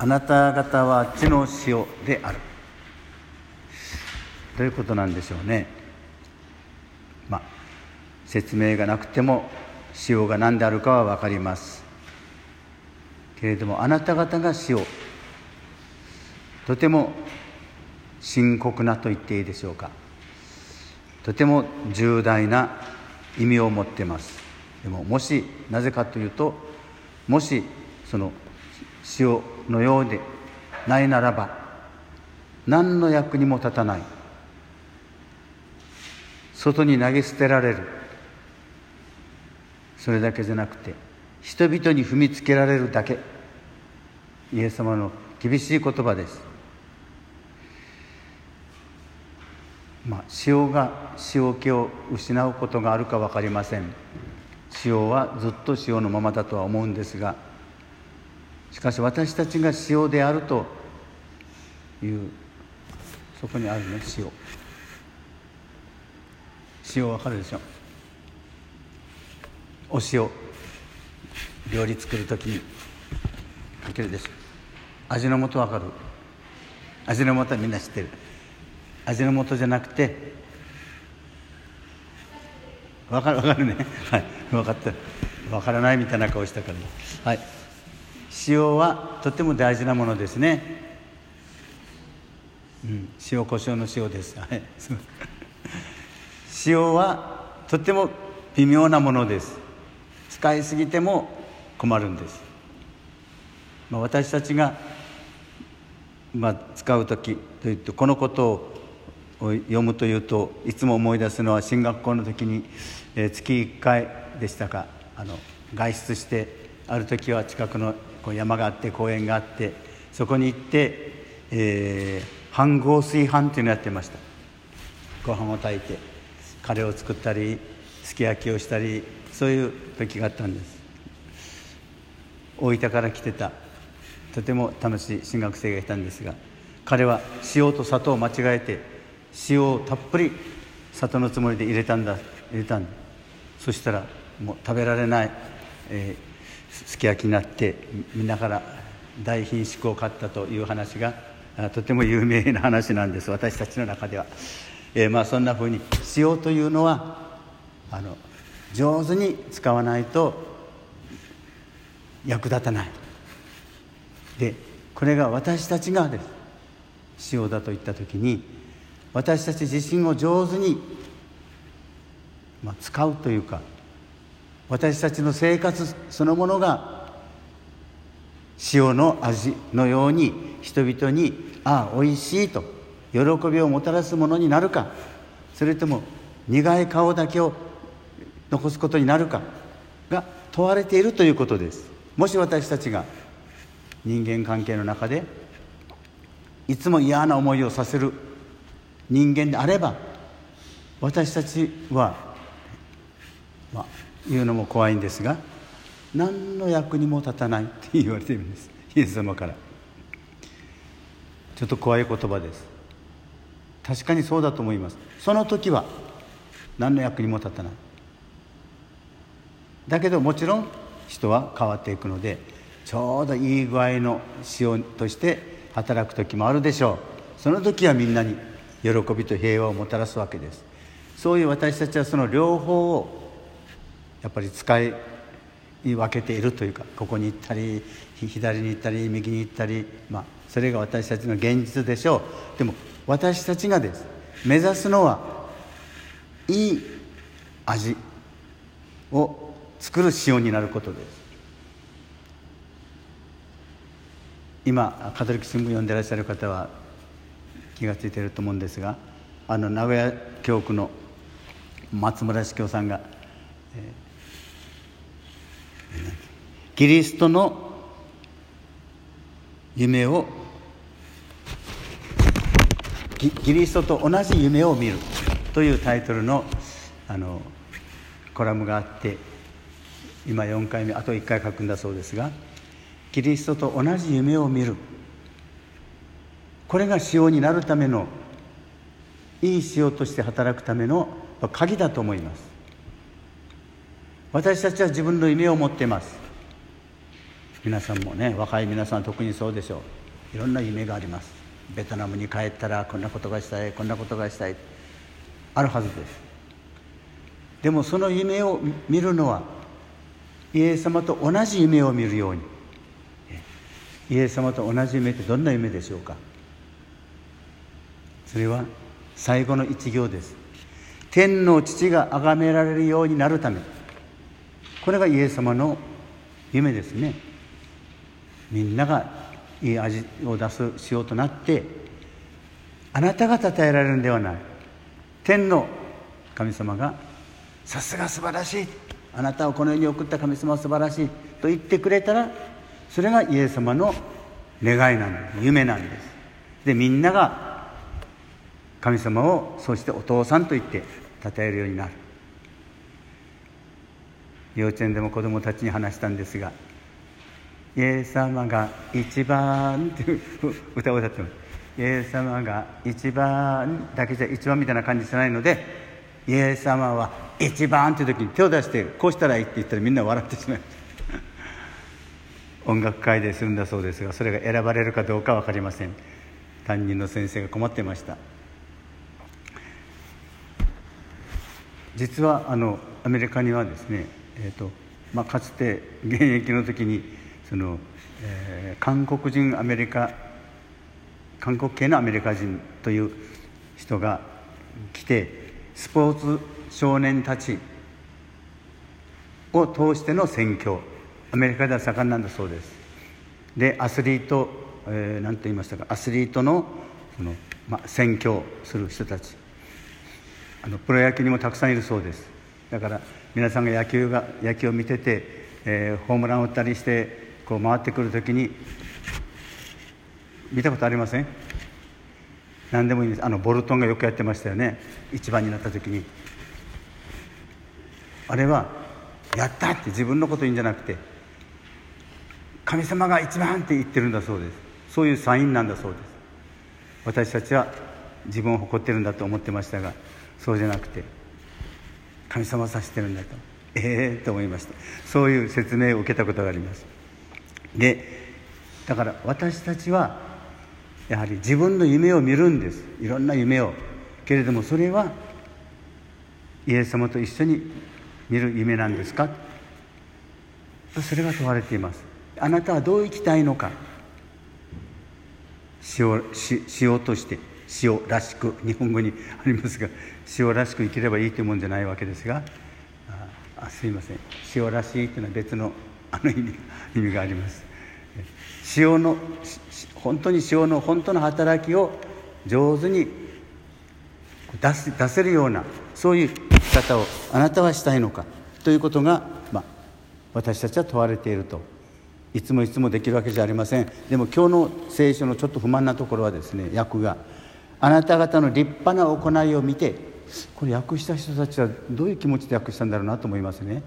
あなた方は地の塩である。どういうことなんでしょうね。まあ説明がなくても塩が何であるかは分かります。けれどもあなた方が塩。とても深刻なと言っていいでしょうか。とても重大な意味を持ってます。でももしなぜかというともしその塩のようでないならば何の役にも立たない。外に投げ捨てられる。それだけじゃなくて人々に踏みつけられるだけ。イエス様の厳しい言葉です。まあ塩が塩気を失うことがあるか分かりません。塩はずっと塩のままだとは思うんですがしかし私たちが塩であるというそこにあるね塩。塩わかるでしょ？お塩。料理作る時に。かけるでしょ？味の素わかる。味の素はみんな知ってる。味の素じゃなくてわかるわかるね。はい。分かった。わからないみたいな顔したから。はい。塩はとても大事なものですね、うん、塩コショウの塩です。はい塩はとても微妙なものです。使いすぎても困るんです、まあ、私たちが、まあ、使う時というとこのことを読むというといつも思い出すのは進学校の時に、えー、月1回でしたか。あの外出してある時は近くのこう山があって公園があってそこに行って、えー、飯合炊飯っていうのをやってました。ご飯を炊いてカレーを作ったりすき焼きをしたりそういう時があったんです。大分から来てた。とても楽しい新学生がいたんですが彼は塩と砂糖を間違えて塩をたっぷり砂糖のつもりで入れたんだ入れたんだ。そしたらもう食べられない、えー、すき焼きになってみんなから大品種を買ったという話がとても有名な話なんです私たちの中では、えー、まあそんなふうに塩というのはあの上手に使わないと役立たない。でこれが私たちがです塩だと言った時に私たち自身を上手に、まあ、使うというか私たちの生活そのものが塩の味のように人々にああおいしいと喜びをもたらすものになるかそれとも苦い顔だけを残すことになるかが問われているということです。もし私たちが人間関係の中でいつも嫌な思いをさせる人間であれば私たちはまあ言うのも怖いんですが何の役にも立たないって言われているんです。イエス様から。ちょっと怖い言葉です。確かにそうだと思います。その時は何の役にも立たない。だけどもちろん人は変わっていくのでちょうどいい具合の塩として働く時もあるでしょう。その時はみんなに喜びと平和をもたらすわけです。そういう私たちはその両方をやっぱり使い分けているというかここに行ったり左に行ったり右に行ったり、まあ、それが私たちの現実でしょう。でも私たちがです。目指すのはいい味を作る塩になることです。今カトリック新聞読んでらっしゃる方は気が付いてると思うんですがあの名古屋教区の松村司教さんが、えー、キリストの夢をキリストと同じ夢を見るというタイトルのあのコラムがあって今4回目あと1回書くんだそうですがキリストと同じ夢を見る。これが塩になるためのいい塩として働くための鍵だと思います。私たちは自分の夢を持っています。皆さんもね若い皆さん特にそうでしょう。いろんな夢があります。ベトナムに帰ったらこんなことがしたいこんなことがしたい。あるはずです。でもその夢を見るのはイエス様と同じ夢を見るように。イエス様と同じ夢ってどんな夢でしょうか。それは最後の一行です。天の父が崇められるようになるため。これがイエス様の夢ですね。みんながいい味を出すしようとなってあなたが称えられるんではない。天の神様がさすが素晴らしい。あなたをこの世に送った神様は素晴らしい。と言ってくれたらそれがイエス様の願いなんです。夢なんです。でみんなが神様をそしてお父さんと言って称えるようになる。幼稚園でも子供たちに話したんですが「イエス様が一番」っていう歌を歌ってます。イエス様が一番だけじゃ一番みたいな感じじゃないのでイエス様は一番っていう時に手を出してこうしたらいいって言ったらみんな笑ってしまいました音楽会でするんだそうですがそれが選ばれるかどうか分かりません。担任の先生が困ってました。実はあのアメリカにはですねえーとまあ、かつて現役の時にその、えー、韓国人アメリカ韓国系のアメリカ人という人が来てスポーツ少年たちを通しての宣教アメリカでは盛んなんだそうです。でアスリート何、えー、て言いましたかアスリートのその、まあ、宣教する人たち。あのプロ野球にもたくさんいるそうです。だから皆さんが野球が野球を見てて、えー、ホームランを打ったりしてこう回ってくる時に見たことありません？何でもいいです。あのボルトンがよくやってましたよね。一番になった時に。あれはやったって自分のこと言うんじゃなくて神様が一番って言ってるんだそうです。そういうサインなんだそうです。私たちは自分を誇ってるんだと思ってましたがそうじゃなくて神様を指してるんだと。ええー、と思いました。そういう説明を受けたことがあります。でだから私たちはやはり自分の夢を見るんです。いろんな夢を。けれどもそれはイエス様と一緒に見る夢なんですか？それが問われています。あなたはどう生きたいのか。塩塩として。塩らしく日本語にありますが塩らしく生きればいいというもんじゃないわけですがあすいません。塩らしいというのは別のあの意味意味があります。塩の本当に塩の本当の働きを上手に出す出せるようなそういう生き方をあなたはしたいのかということが、まあ、私たちは問われていると。いつもいつもできるわけじゃありません。でも今日の聖書のちょっと不満なところはですね訳があなた方の立派な行いを見てこれ訳した人たちはどういう気持ちで訳したんだろうなと思いますね。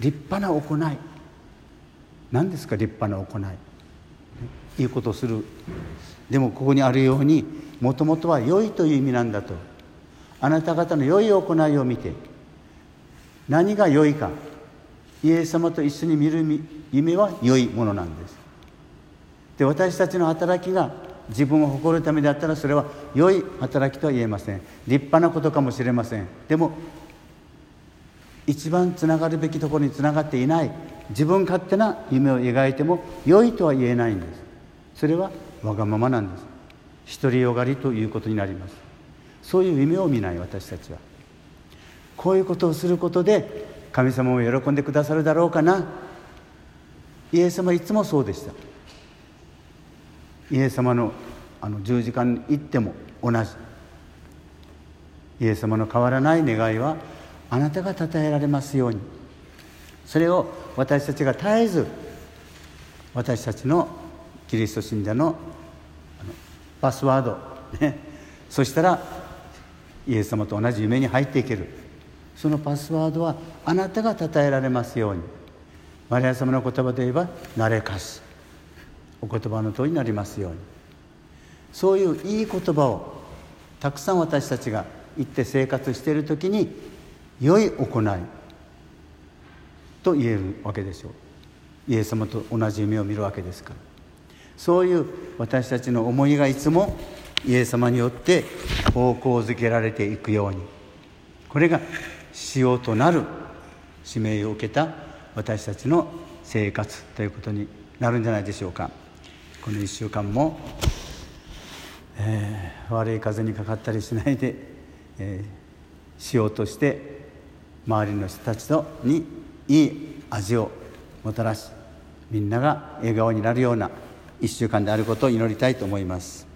立派な行い。何ですか立派な行い。いいことをする。でもここにあるようにもともとは良いという意味なんだと。あなた方の良い行いを見て何が良いかイエス様と一緒に見る夢は良いものなんです。で私たちの働きが自分を誇るためであったらそれは良い働きとは言えません。立派なことかもしれません。でも一番つながるべきところにつながっていない。自分勝手な夢を描いても良いとは言えないんです。それはわがままなんです。独りよがりということになります。そういう夢を見ない私たちは。こういうことをすることで神様も喜んでくださるだろうかな。イエス様いつもそうでした。イエス様のあの十字架に行っても同じ。イエス様の変わらない願いはあなたが称えられますように。それを私たちが絶えず私たちのキリスト信者のパスワード、ね、そしたらイエス様と同じ夢に入っていける。そのパスワードはあなたが称えられますように。マリア様の言葉で言えば「慣れかす」お言葉の通りになりますように。そういういい言葉をたくさん私たちが言って生活している時に良い行いと言えるわけでしょう。イエス様と同じ夢を見るわけですから。そういう私たちの思いがいつもイエス様によって方向づけられていくように。これが仕様となる使命を受けた私たちの生活ということになるんじゃないでしょうか。この1週間も、えー、悪い風にかかったりしないで、えー、しようとして周りの人たちとにいい味をもたらしみんなが笑顔になるような1週間であることを祈りたいと思います。